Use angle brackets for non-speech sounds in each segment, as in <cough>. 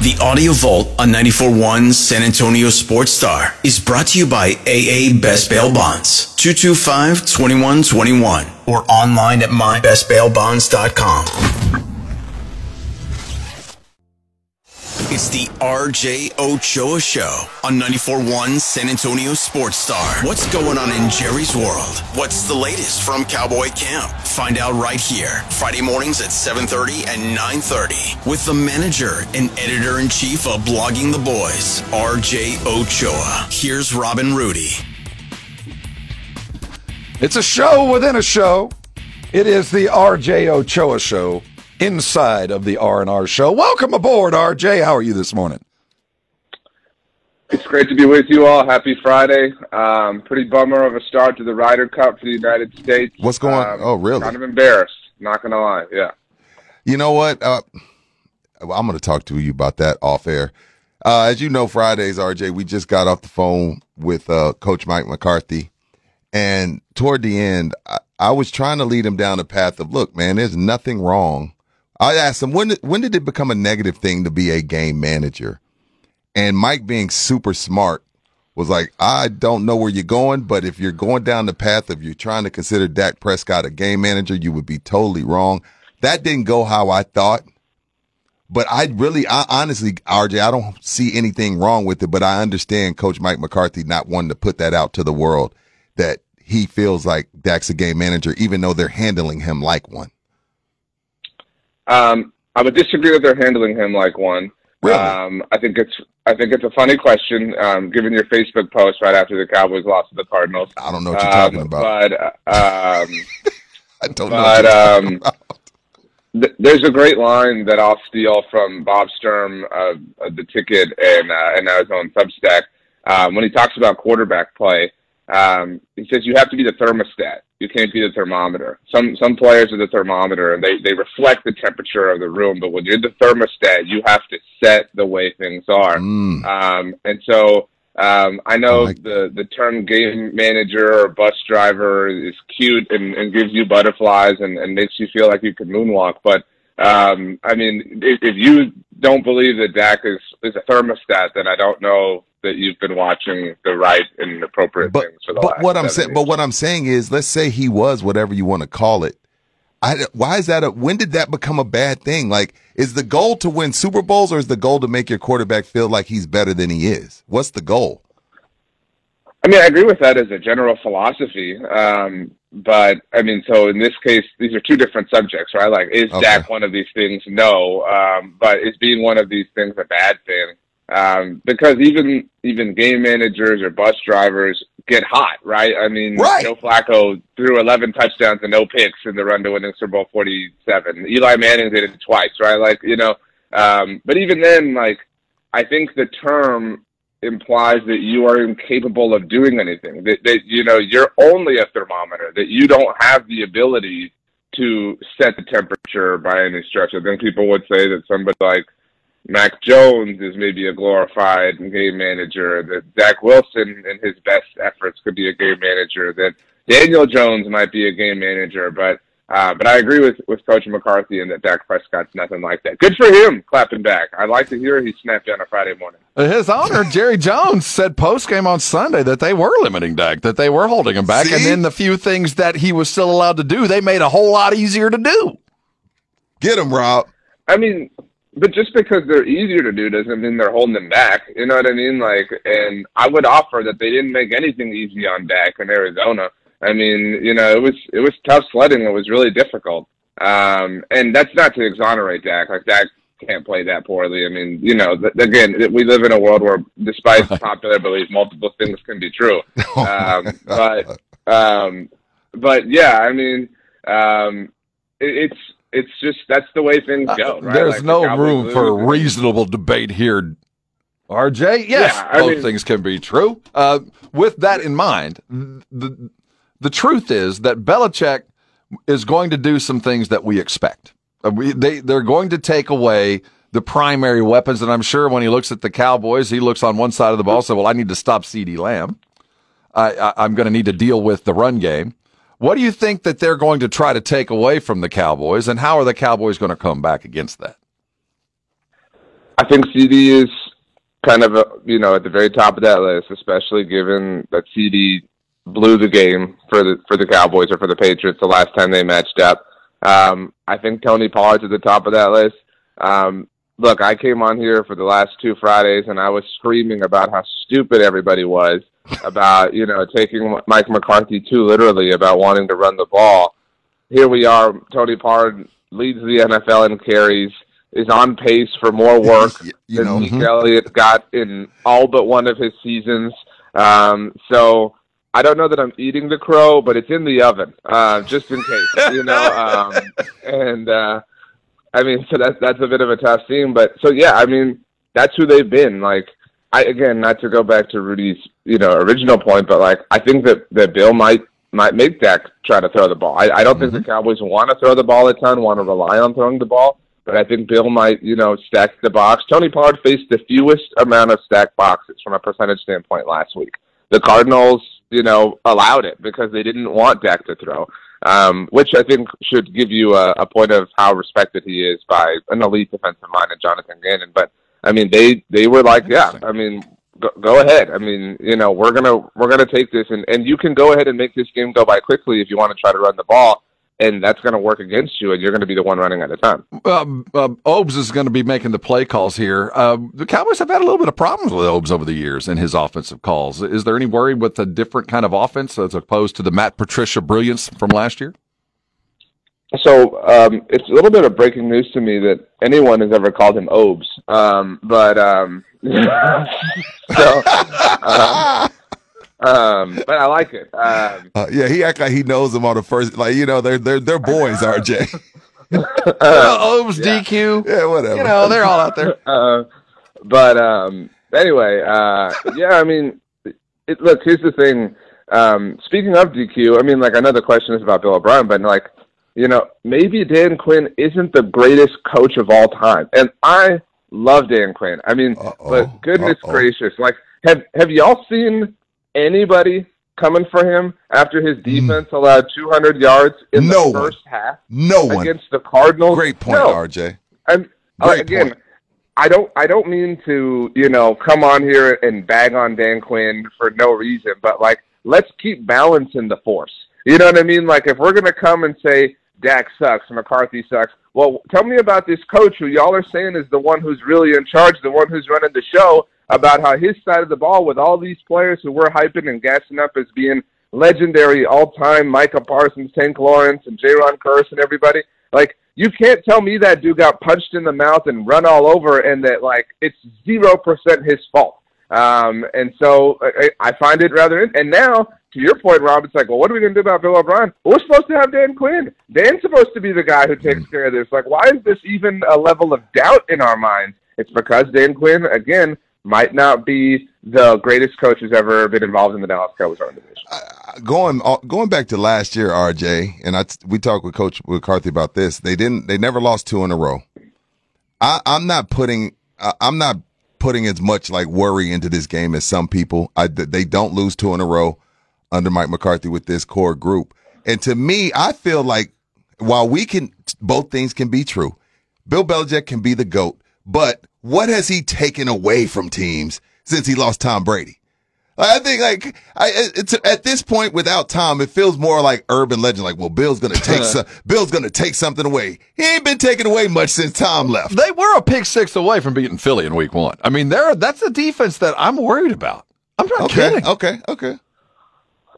The Audio Vault on 94.1 San Antonio Sports Star is brought to you by AA Best Bail Bonds, 225-2121, or online at mybestbailbonds.com. It's the RJ Ochoa Show on 94.1 San Antonio Sports Star. What's going on in Jerry's world? What's the latest from Cowboy Camp? Find out right here, Friday mornings at 7.30 and 9.30 with the manager and editor-in-chief of Blogging the Boys, RJ Ochoa. Here's Rob and Rudy. It's a show within a show. It is the RJ Ochoa Show inside of the R&R show. Welcome aboard, RJ. How are you this morning? It's great to be with you all. Happy Friday. Um, pretty bummer of a start to the Ryder Cup for the United States. What's going on? Um, oh, really? Kind of embarrassed. Not going to lie. Yeah. You know what? Uh, I'm going to talk to you about that off air. Uh, as you know, Fridays, RJ, we just got off the phone with uh, Coach Mike McCarthy. And toward the end, I, I was trying to lead him down the path of, look, man, there's nothing wrong I asked him when when did it become a negative thing to be a game manager? And Mike, being super smart, was like, I don't know where you're going, but if you're going down the path of you're trying to consider Dak Prescott a game manager, you would be totally wrong. That didn't go how I thought. But I really, I honestly, RJ, I don't see anything wrong with it, but I understand Coach Mike McCarthy not wanting to put that out to the world that he feels like Dak's a game manager, even though they're handling him like one. Um, I would disagree with their handling him like one. Really? Um, I think it's I think it's a funny question, um, given your Facebook post right after the Cowboys lost to the Cardinals. I don't know what you're talking about. But uh, um, <laughs> I don't know. but um, th- there's a great line that I'll steal from Bob Sturm of, of the Ticket and uh, and his own Substack um, when he talks about quarterback play. Um, he says you have to be the thermostat. You can't be the thermometer. Some some players are the thermometer and they, they reflect the temperature of the room, but when you're the thermostat, you have to set the way things are. Mm. Um, and so um, I know I the the term game manager or bus driver is cute and, and gives you butterflies and, and makes you feel like you can moonwalk, but um, I mean, if, if you don't believe that Dak is is a thermostat, then I don't know that you've been watching the right and appropriate but, things for the but last what I'm saying, but what I'm saying is, let's say he was whatever you want to call it. I, why is that a, when did that become a bad thing? Like, is the goal to win Super Bowls or is the goal to make your quarterback feel like he's better than he is? What's the goal? I mean, I agree with that as a general philosophy. Um, but I mean, so in this case, these are two different subjects, right? Like, is Okay. Dak one of these things? No. Um, but is being one of these things a bad thing? Um, because even even game managers or bus drivers get hot, right? I mean, Right. Joe Flacco threw 11 touchdowns and no picks in the run to winning Super Bowl 47. Eli Manning did it twice, right? Like, you know, um, but even then, like, I think the term implies that you are incapable of doing anything. That, that you know you're only a thermometer. That you don't have the ability to set the temperature by any stretch. I think people would say that somebody like Mac Jones is maybe a glorified game manager. That Zach Wilson, in his best efforts, could be a game manager. That Daniel Jones might be a game manager, but. Uh, but I agree with, with Coach McCarthy and that Dak Prescott's nothing like that. Good for him, clapping back. I like to hear he snapped on a Friday morning. His owner, Jerry Jones, said post game on Sunday that they were limiting Dak, that they were holding him back. And then the few things that he was still allowed to do, they made a whole lot easier to do. Get him, Rob. I mean, but just because they're easier to do doesn't mean they're holding them back. You know what I mean? Like, and I would offer that they didn't make anything easy on Dak in Arizona. I mean, you know, it was it was tough sledding. It was really difficult. Um, and that's not to exonerate Dak. Like Dak can't play that poorly. I mean, you know, th- again, we live in a world where, despite popular belief, multiple things can be true. <laughs> Um, but um, but yeah, I mean, um, it, it's it's just that's the way things go. Right? There's Like, no Cowboys room for and- reasonable debate here. RJ, yes, Yeah, both mean- things can be true. Uh, with that in mind, the the truth is that Belichick is going to do some things that we expect. Uh, we, they they're going to take away the primary weapons, and I'm sure when he looks at the Cowboys, he looks on one side of the ball, and say, "Well, I need to stop CeeDee Lamb. I, I, I'm going to need to deal with the run game." What do you think that they're going to try to take away from the Cowboys, and how are the Cowboys going to come back against that? I think CD is kind of a, you know at the very top of that list, especially given that CD blew the game for the for the Cowboys or for the Patriots the last time they matched up. Um, I think Tony Pollard's at the top of that list. Um, look, I came on here for the last two Fridays and I was screaming about how stupid everybody was about you know taking Mike McCarthy too literally about wanting to run the ball. Here we are. Tony Pollard leads the NFL in carries is on pace for more <laughs> work you know, than Zeke Elliott got in all but one of his seasons. Um, so I don't know that I'm eating the crow, but it's in the oven, uh, just in case, you know. Um, <laughs> and uh, I mean, so that's that's a bit of a tough scene, but so yeah, I mean, that's who they've been. Like, I again, not to go back to Rudy's, you know, original point, but like, I think that that Bill might might make Dak try to throw the ball. I, I don't think the Cowboys want to throw the ball a ton, want to rely on throwing the ball. But I think Bill might, you know, stack the box. Tony Pollard faced the fewest amount of stacked boxes from a percentage standpoint last week. The Cardinals, you know, allowed it because they didn't want Dak to throw, um, which I think should give you a, a point of how respected he is by an elite defensive mind in Jonathan Gannon. But I mean, they they were like, yeah, I mean, go, go ahead. I mean, you know, we're gonna we're gonna take this, and and you can go ahead and make this game go by quickly if you want to try to run the ball and that's going to work against you, and you're going to be the one running at a time. Um, uh, Obes is going to be making the play calls here. Uh, the Cowboys have had a little bit of problems with Obes over the years in his offensive calls. Is there any worry with a different kind of offense as opposed to the Matt Patricia brilliance from last year? So um, it's a little bit of breaking news to me that anyone has ever called him Obes, um, but um, <laughs> so. Uh, um, but I like it. Um, uh, yeah, he act like he knows them on the first. Like you know, they're they're they're boys. RJ. <laughs> uh, Obes, yeah. DQ. Yeah, whatever. You know, they're all out there. <laughs> Uh, but um, anyway, uh, yeah. I mean, it, look. Here's the thing. Um, speaking of DQ, I mean, like I know the question is about Bill O'Brien, but like, you know, maybe Dan Quinn isn't the greatest coach of all time, and I love Dan Quinn. I mean, Uh-oh. but goodness Uh-oh. gracious, like, have have y'all seen anybody coming for him after his mm. defense mm. allowed 200 yards in no the first one. half? No one against the Cardinals. Great point, no. RJ. I'm, uh, again. Point. I don't. I don't mean to, you know, come on here and bag on Dan Quinn for no reason, but like, let's keep balancing the force. You know what I mean? Like, if we're gonna come and say Dak sucks, McCarthy sucks, well, tell me about this coach who y'all are saying is the one who's really in charge, the one who's running the show, about how his side of the ball with all these players who we're hyping and gassing up as being legendary all time, Micah Parsons, Tank Lawrence, and Jayron Kearse and everybody. Like, you can't tell me that dude got punched in the mouth and run all over and that, like, it's 0% his fault. Um, and so I, I find it rather, and now, to your point, Rob, it's like, well, what are we going to do about Bill O'Brien? Well, we're supposed to have Dan Quinn. Dan's supposed to be the guy who takes care of this. Like, why is this even a level of doubt in our minds? It's because Dan Quinn, again, might not be the greatest coach who's ever been involved in the Dallas Cowboys organization. Uh, going uh, going back to last year, RJ, and I we talked with Coach McCarthy about this. They didn't. They never lost two in a row. I, I'm not putting. Uh, I'm not putting as much like worry into this game as some people. I, they don't lose two in a row under Mike McCarthy with this core group. And to me, I feel like while we can, both things can be true. Bill Belichick can be the GOAT, but what has he taken away from teams since he lost Tom Brady? I think like I it's at this point without Tom, it feels more like urban legend. Like, well, Bill's gonna take <laughs> some, Bill's gonna take something away. He ain't been taken away much since Tom left. They were a pick six away from beating Philly in Week One. I mean, there that's a defense that I'm worried about. I'm not okay, kidding. Okay, okay.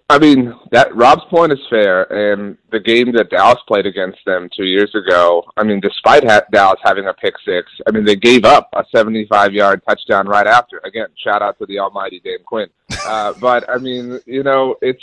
I mean, that Rob's point is fair, and the game that Dallas played against them two years ago. I mean, despite ha- Dallas having a pick six, I mean, they gave up a 75-yard touchdown right after. Again, shout out to the almighty Dan Quinn. <laughs> Uh, but I mean, you know, it's.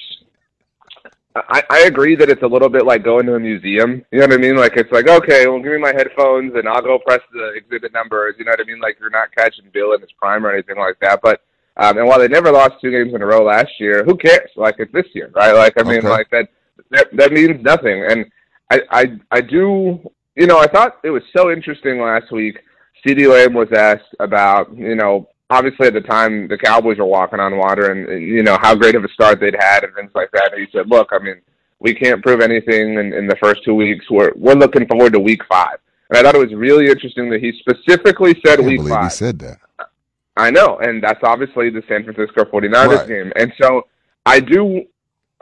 I, I agree that it's a little bit like going to a museum. You know what I mean? Like it's like, okay, well, give me my headphones and I'll go press the exhibit numbers. You know what I mean? Like you're not catching Bill in his prime or anything like that. But um, and while they never lost two games in a row last year, who cares? Like it's this year, right? Like I mean, okay. like that, that that means nothing. And I I I do you know I thought it was so interesting last week. CeeDee Lamb was asked about you know obviously at the time the Cowboys were walking on water and, you know how great of a start they'd had and things like that. And he said, look, I mean we can't prove anything in, in the first two weeks. We're we're looking forward to week five. And I thought it was really interesting that he specifically said week believe five. he said that. I know, and that's obviously the San Francisco 49ers Right. game. And so I do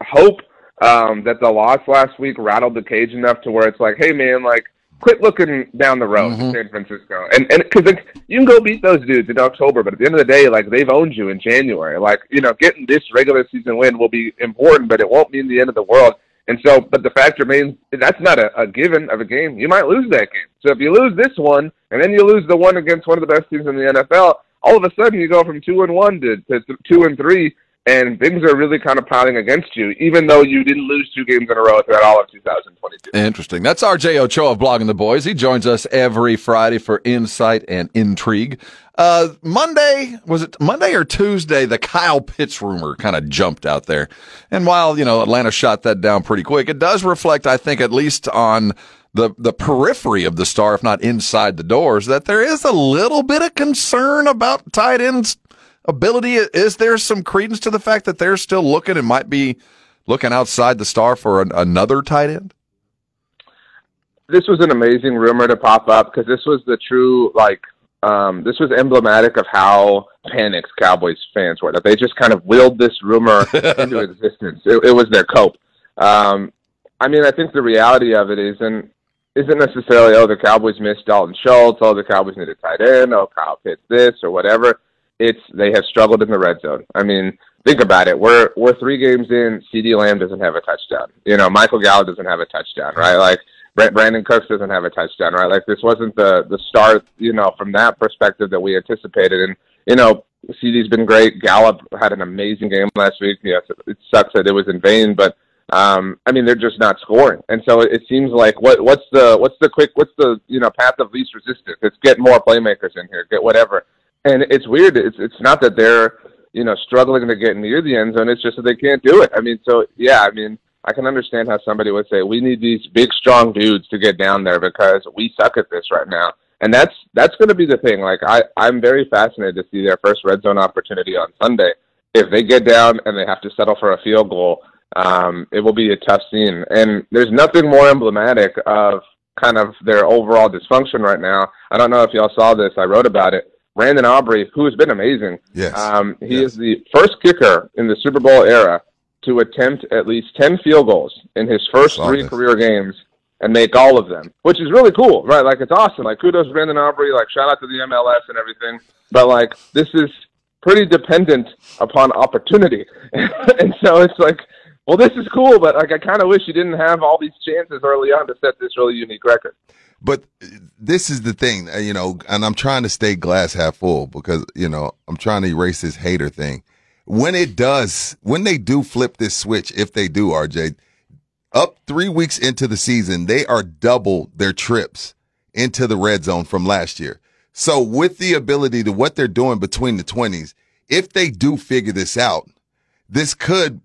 hope um, that the loss last week rattled the cage enough to where it's like, hey, man, like, quit looking down the road Mhm. to San Francisco. And and because you can go beat those dudes in October, but at the end of the day, like, they've owned you in January. Like, you know, getting this regular season win will be important, but it won't mean the end of the world. And so, but the fact remains, that's not a, a given of a game. You might lose that game. So if you lose this one, and then you lose the one against one of the best teams in the NFL, all of a sudden you go from two and one to, to th- two and three, and things are really kind of piling against you, even though you didn't lose two games in a row throughout all of 2022. Interesting. That's RJ Ochoa of Blogging the Boys. He joins us every Friday for insight and intrigue. Uh, Monday, was it Monday or Tuesday? The Kyle Pitts rumor kind of jumped out there. And while, you know, Atlanta shot that down pretty quick, it does reflect, I think, at least on the, the periphery of the star, if not inside the doors, that there is a little bit of concern about tight ends ability. Is there some credence to the fact that they're still looking and might be looking outside the star for an, another tight end? this was an amazing rumor to pop up because this was the true like um, this was emblematic of how panicked Cowboys fans were that they just kind of willed this rumor <laughs> into existence. It, it was their cope. Um, I mean, I think the reality of it isn't isn't necessarily oh the Cowboys missed Dalton Schultz, oh the Cowboys need a tight end, oh Kyle Pitts this or whatever. It's they have struggled in the red zone. I mean, think about it. We're we're three games in. CeeDee Lamb doesn't have a touchdown. You know, Michael Gallup doesn't have a touchdown, right? Like Brandin Cooks doesn't have a touchdown, right? Like this wasn't the the start, you know, from that perspective that we anticipated. And you know, CD's been great. Gallup had an amazing game last week. Yes, it sucks that it was in vain, but um, I mean they're just not scoring. And so it seems like what what's the what's the quick what's the you know path of least resistance? It's get more playmakers in here, get whatever. And it's weird. It's it's not that they're you know struggling to get near the end zone. It's just that they can't do it. I mean, so yeah, I mean. I can understand how somebody would say we need these big, strong dudes to get down there because we suck at this right now, and that's that's going to be the thing. Like I, I'm very fascinated to see their first red zone opportunity on Sunday. If they get down and they have to settle for a field goal, um, it will be a tough scene. And there's nothing more emblematic of kind of their overall dysfunction right now. I don't know if y'all saw this. I wrote about it. Brandon Aubrey, who has been amazing, Yes. um, he Yes. is the first kicker in the Super Bowl era to attempt at least 10 field goals in his first three this. career games and make all of them, which is really cool, right? Like, it's awesome. Like, kudos to Brandon Aubrey. Like, shout out to the MLS and everything. But, like, this is pretty dependent upon opportunity. <laughs> and so it's like, well, this is cool, but, like, I kind of wish you didn't have all these chances early on to set this really unique record. But this is the thing, uh, you know, and I'm trying to stay glass half full because, you know, I'm trying to erase this hater thing. When it does, when they do flip this switch, if they do, RJ, up three weeks into the season, they are double their trips into the red zone from last year. So with the ability to what they're doing between the 20s, if they do figure this out, this could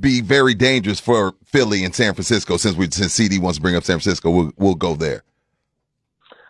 be very dangerous for Philly and San Francisco. Since we, since CD wants to bring up San Francisco, we'll, we'll go there.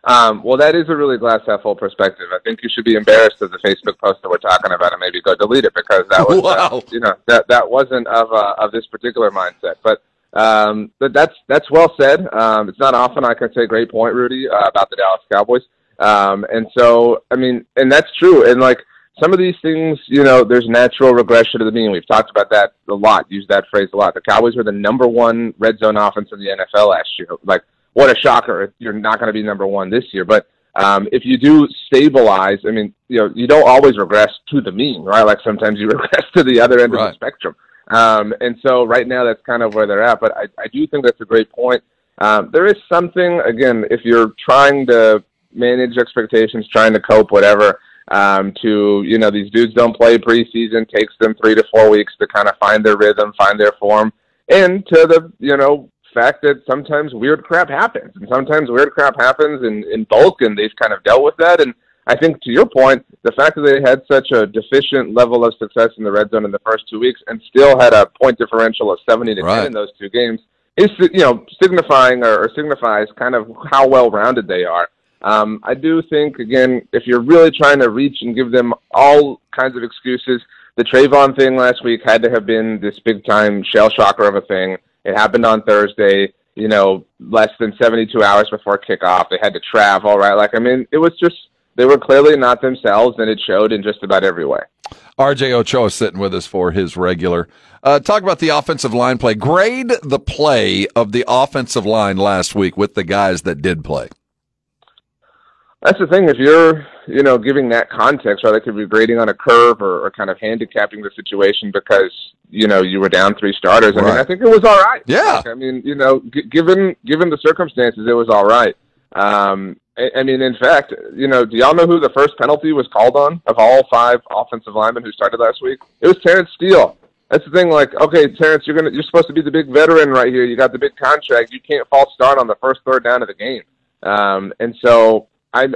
Um, well, that is a really glass half full perspective. I think you should be embarrassed of the Facebook post that we're talking about and maybe go delete it because that was, uh, Wow. you know, that that wasn't of uh, of this particular mindset. But um, but that's that's well said. Um, it's not often I can say great point, Rudy, uh, about the Dallas Cowboys. Um, and so, I mean, and that's true. And like some of these things, you know, there's natural regression to the mean. We've talked about that a lot. Used that phrase a lot. The Cowboys were the number one red zone offense in the NFL last year. Like what a shocker! You're not going to be number one this year, but um, if you do stabilize, I mean, you know, you don't always regress to the mean, right? Like sometimes you <laughs> regress to the other end of the spectrum. Um, and so right now that's kind of where they're at. But I, I do think that's a great point. Um, there is something again if you're trying to manage expectations, trying to cope, whatever. Um, to you know, these dudes don't play preseason. Takes them three to four weeks to kind of find their rhythm, find their form, and to the you know fact that sometimes weird crap happens, and sometimes weird crap happens in in bulk, and they've kind of dealt with that. And I think to your point, the fact that they had such a deficient level of success in the red zone in the first two weeks, and still had a point differential of seventy to Right. ten in those two games, is you know signifying or, or signifies kind of how well rounded they are. Um, I do think again, if you're really trying to reach and give them all kinds of excuses, the Trevon thing last week had to have been this big time shell shocker of a thing. It happened on Thursday. you know, less than 72 hours before kickoff. They had to travel, right? Like, I mean, it was just, they were clearly not themselves, and it showed in just about every way. RJ Ochoa sitting with us for his regular. Uh, talk about the offensive line play. Grade the play of the offensive line last week with the guys that did play. That's the thing. If you're, you know, giving that context, right, that could be grading on a curve or, or kind of handicapping the situation because you know you were down three starters. I mean, I think it was all right. Yeah. Like, I mean, you know, g- given given the circumstances, it was all right. Um, I, I mean, in fact, you know, do y'all know who the first penalty was called on of all five offensive linemen who started last week? It was Terence Steele. That's the thing. Like, okay, Terence, you're gonna you're supposed to be the big veteran right here. You got the big contract. You can't false start on the first third down of the game. Um, and so I,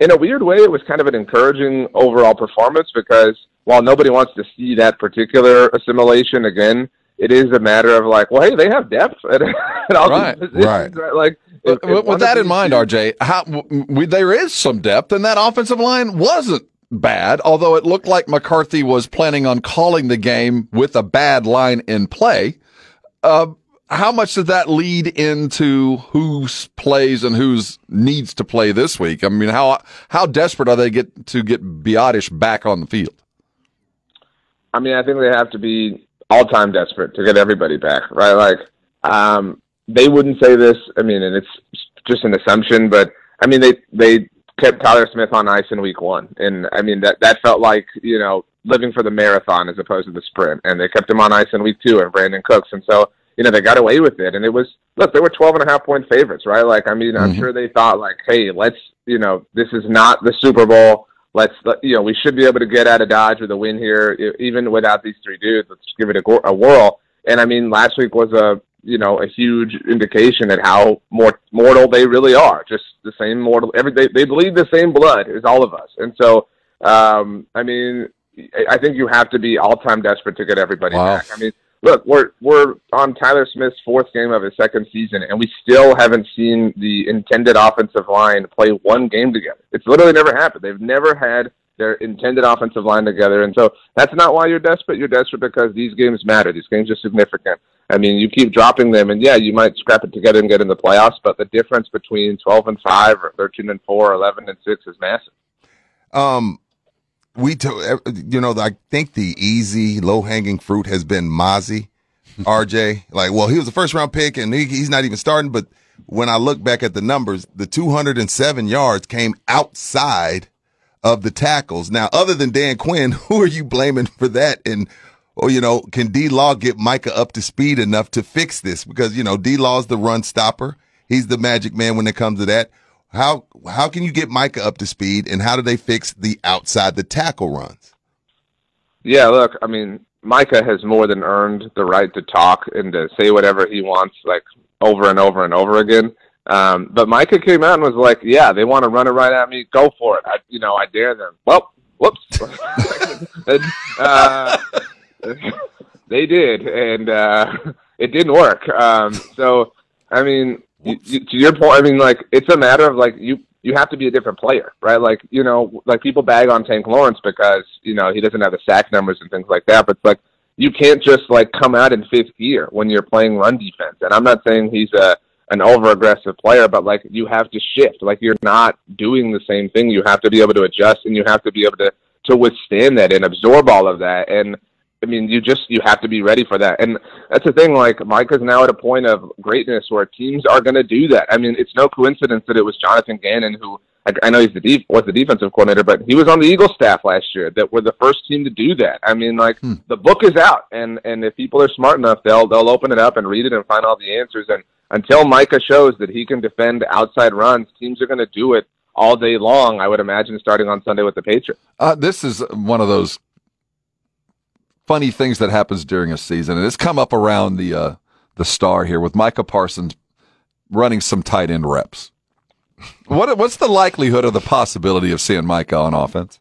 in a weird way, it was kind of an encouraging overall performance because while nobody wants to see that particular assimilation again, it is a matter of like, well, hey, they have depth <laughs> at, at all Right, positions, right. right? Like, With, if- if with of that in mind, RJ, how we, there is some depth, and that offensive line wasn't bad. Although it looked like McCarthy was planning on calling the game with a bad line in play. Uh, how much does that lead into who's plays and who's needs to play this week? I mean, how how desperate are they get to get Biadasz back on the field? I mean, I think they have to be all time desperate to get everybody back, right? Like, um, they wouldn't say this. I mean, and it's just an assumption, but I mean, they they kept Tyler Smith on ice in week one, and I mean that that felt like you know living for the marathon as opposed to the sprint, and they kept him on ice in week two, and Brandin Cooks, and so you know they got away with it, and it was look, they were twelve and a half point favorites, right? Like, I mean, I'm Mhm. sure they thought like, hey, let's you know, this is not the Super Bowl let's you know we should be able to get out of Dodge with a win here, even without these three dudes. Let's give it a, a whirl. And I mean, last week was a you know a huge indication at how more mortal they really are. Just the same mortal. Every they they bleed the same blood as all of us. And so, um, I mean, I- I think you have to be all time desperate to get everybody Wow. back. I mean. Look, we're we're on Tyler Smith's fourth game of his second season, and we still haven't seen the intended offensive line play one game together. It's literally never happened. They've never had their intended offensive line together, and so that's not why you're desperate. You're desperate because these games matter. These games are significant. I mean, you keep dropping them, and yeah, you might scrap it together and get in the playoffs, but the difference between 12 and five, or 13 and four, or 11 and six is massive. Um, we, to, eh, you know, I think the easy, low hanging fruit has been Mazi, <laughs> RJ. Like, well, he was a first round pick and he, he's not even starting. But when I look back at the numbers, the 207 yards came outside of the tackles. Now, other than Dan Quinn, <laughs> who are you blaming for that? And, or, you know, can D Law get Micah up to speed enough to fix this? Because, you know, D Law's the run stopper. He's the magic man when it comes to that. How how can you get Micah up to speed, and how do they fix the outside the tackle runs? Yeah, look, I mean, Micah has more than earned the right to talk and to say whatever he wants, like over and over and over again. Um, but Micah came out and was like, "Yeah, they want to run it right at me. Go for it. I, you know, I dare them." Well, whoops. <laughs> Uh, <laughs> they did, and uh, <laughs> it didn't work. Um, so, I mean, you, you, to your point, I mean, like it's a matter of like you you have to be a different player, right? Like you know, like people bag on Tank Lawrence because you know he doesn't have the sack numbers and things like that, but like you can't just like come out in fifth gear when you're playing run defense. And I'm not saying he's a an over aggressive player, but like you have to shift. Like you're not doing the same thing. You have to be able to adjust and you have to be able to to withstand that and absorb all of that. And I mean, you just you have to be ready for that. And that's the thing. Like Micah's now at a point of greatness where teams are going to do that. I mean, it's no coincidence that it was Jonathan Gannon who I, I know he's the def- was the defensive coordinator, but he was on the Eagles staff last year. That were the first team to do that. I mean, like Hmm. the book is out, and and if people are smart enough, they'll they'll open it up and read it and find all the answers. And until Micah shows that he can defend outside runs, teams are going to do it all day long. I would imagine starting on Sunday with the Patriots. Uh, this is one of those funny things that happens during a season, and it's come up around the uh, the star here with Micah Parsons running some tight end reps. What what's the likelihood of the possibility of seeing Micah on offense?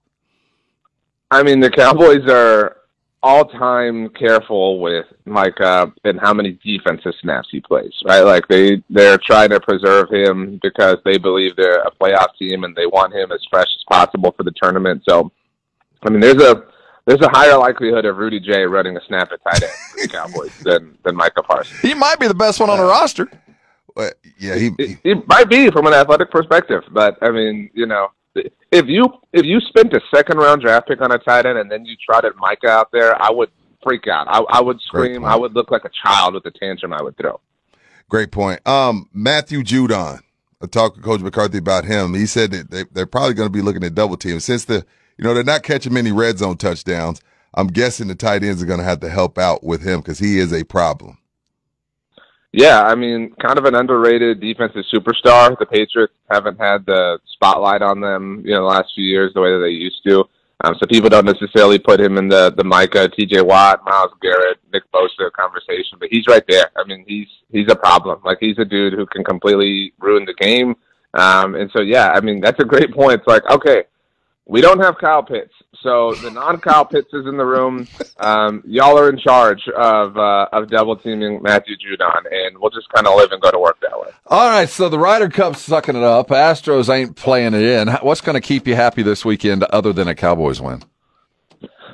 I mean, the Cowboys are all time careful with Micah and how many defensive snaps he plays, right? Like they they're trying to preserve him because they believe they're a playoff team and they want him as fresh as possible for the tournament. So, I mean, there's a there's a higher likelihood of Rudy J running a snap at tight end for the Cowboys than than Micah Parsons. He might be the best one on the roster. But, yeah, he, It, it might be from an athletic perspective, but I mean, you know, if you if you spent a second round draft pick on a tight end and then you trotted Micah out there, I would freak out. I, I would scream. I would look like a child with the tantrum I would throw. Great point. Um, Matthew Judon. I talked to Coach McCarthy about him. He said that they, they're probably going to be looking at double team since the you know they're not catching many red zone touchdowns. I'm guessing the tight ends are going to have to help out with him because he is a problem. Yeah, I mean, kind of an underrated defensive superstar. The Patriots haven't had the spotlight on them, you know, the last few years the way that they used to. Um, so people don't necessarily put him in the the Micah, T.J. Watt, Myles Garrett, Nick Bosa conversation, but he's right there. I mean, he's he's a problem. Like he's a dude who can completely ruin the game. Um, and so yeah, I mean that's a great point. It's like okay, we don't have Kyle Pitts, so the non-Kyle Pitts is in the room. Um, y'all are in charge of uh, of double teaming Matthew Judon, and we'll just kind of live and go to work that way. All right, so the Ryder Cup's sucking it up. Astros ain't playing it in. What's going to keep you happy this weekend other than a Cowboys win?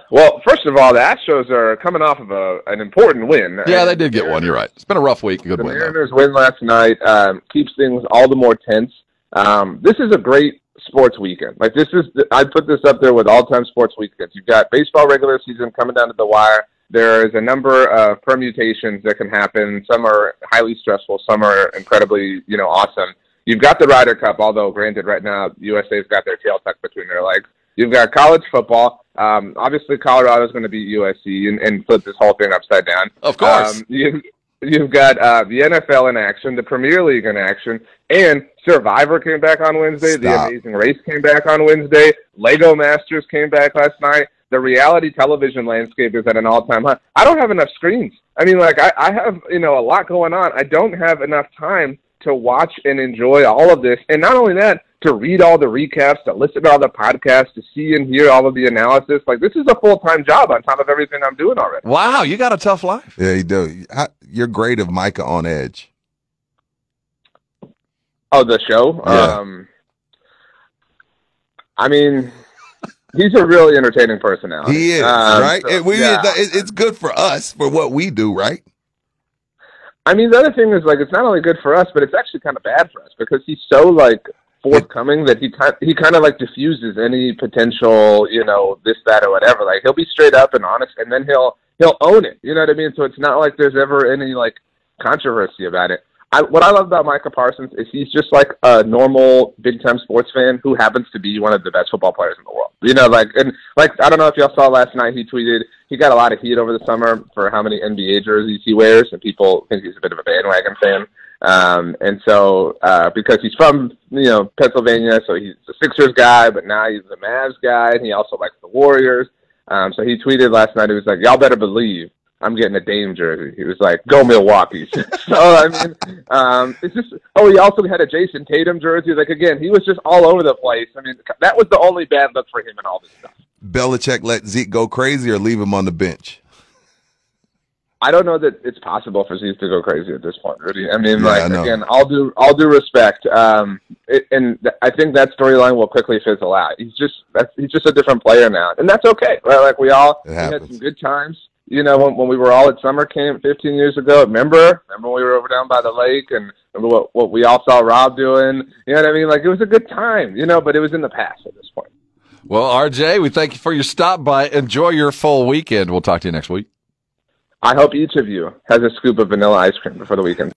Well, first of all, the Astros are coming off of a an important win. Yeah, they did get one. You're right. It's been a rough week. Good The win. The Mariners win last night um, keeps things all the more tense. Um, this is a great sports weekend. Like this is, I put this up there with all-time sports weekends. You've got baseball regular season coming down to the wire. There is a number of permutations that can happen. Some are highly stressful. Some are incredibly, you know, awesome. You've got the Ryder Cup, although granted, right now USA's got their tail tucked between their legs. You've got college football. Um, obviously, Colorado's going to beat USC and, and flip this whole thing upside down. Of course. Um, you, you've got uh, the NFL in action, the Premier League in action, and Survivor came back on Wednesday. The Amazing Race came back on Wednesday. Lego Masters came back last night. The reality television landscape is at an all-time high. I don't have enough screens. I mean, like I, I have you know a lot going on. I don't have enough time to watch and enjoy all of this. And not only that, to read all the recaps, to listen to all the podcasts, to see and hear all of the analysis. Like this is a full time job on top of everything I'm doing already. Wow, you got a tough life. Yeah, you do. You're great of Micah on edge. Oh, the show. Yeah. Um, I mean, he's a really entertaining personality. He is Um, right. so, And we, yeah. it- it's good for us for what we do, right? I mean, the other thing is like it's not only good for us, but it's actually kind of bad for us because he's so like forthcoming that he kind he kind of like diffuses any potential, you know, this that or whatever. Like he'll be straight up and honest, and then he'll he'll own it. You know what I mean? So it's not like there's ever any like controversy about it. I, what I love about Micah Parsons is he's just like a normal big time sports fan who happens to be one of the best football players in the world. You know, like and like I don't know if y'all saw last night he tweeted he got a lot of heat over the summer for how many NBA jerseys he wears and people think he's a bit of a bandwagon fan. Um and so uh because he's from, you know, Pennsylvania, so he's a Sixers guy, but now he's the Mavs guy and he also likes the Warriors. Um so he tweeted last night he was like, Y'all better believe I'm getting a Dame jersey. He was like, "Go Milwaukee." <laughs> so I mean, um, it's just. Oh, he also had a Jayson Tatum jersey. Like again, he was just all over the place. I mean, that was the only bad look for him and all this stuff. Belichick let Zeke go crazy or leave him on the bench. I don't know that it's possible for Zeke to go crazy at this point, Rudy. I mean, Yeah, like I again, all due all due respect, um, it, and th- I think that storyline will quickly fizzle out. He's just that's he's just a different player now, and that's okay. Right? Like we all we had some good times. You know, when, when we were all at summer camp 15 years ago, remember? Remember when we were over down by the lake and remember what, what we all saw Rob doing? You know what I mean? Like, it was a good time, you know, but it was in the past at this point. Well, RJ, we thank you for your stop by. Enjoy your full weekend. We'll talk to you next week. I hope each of you has a scoop of vanilla ice cream before the weekend.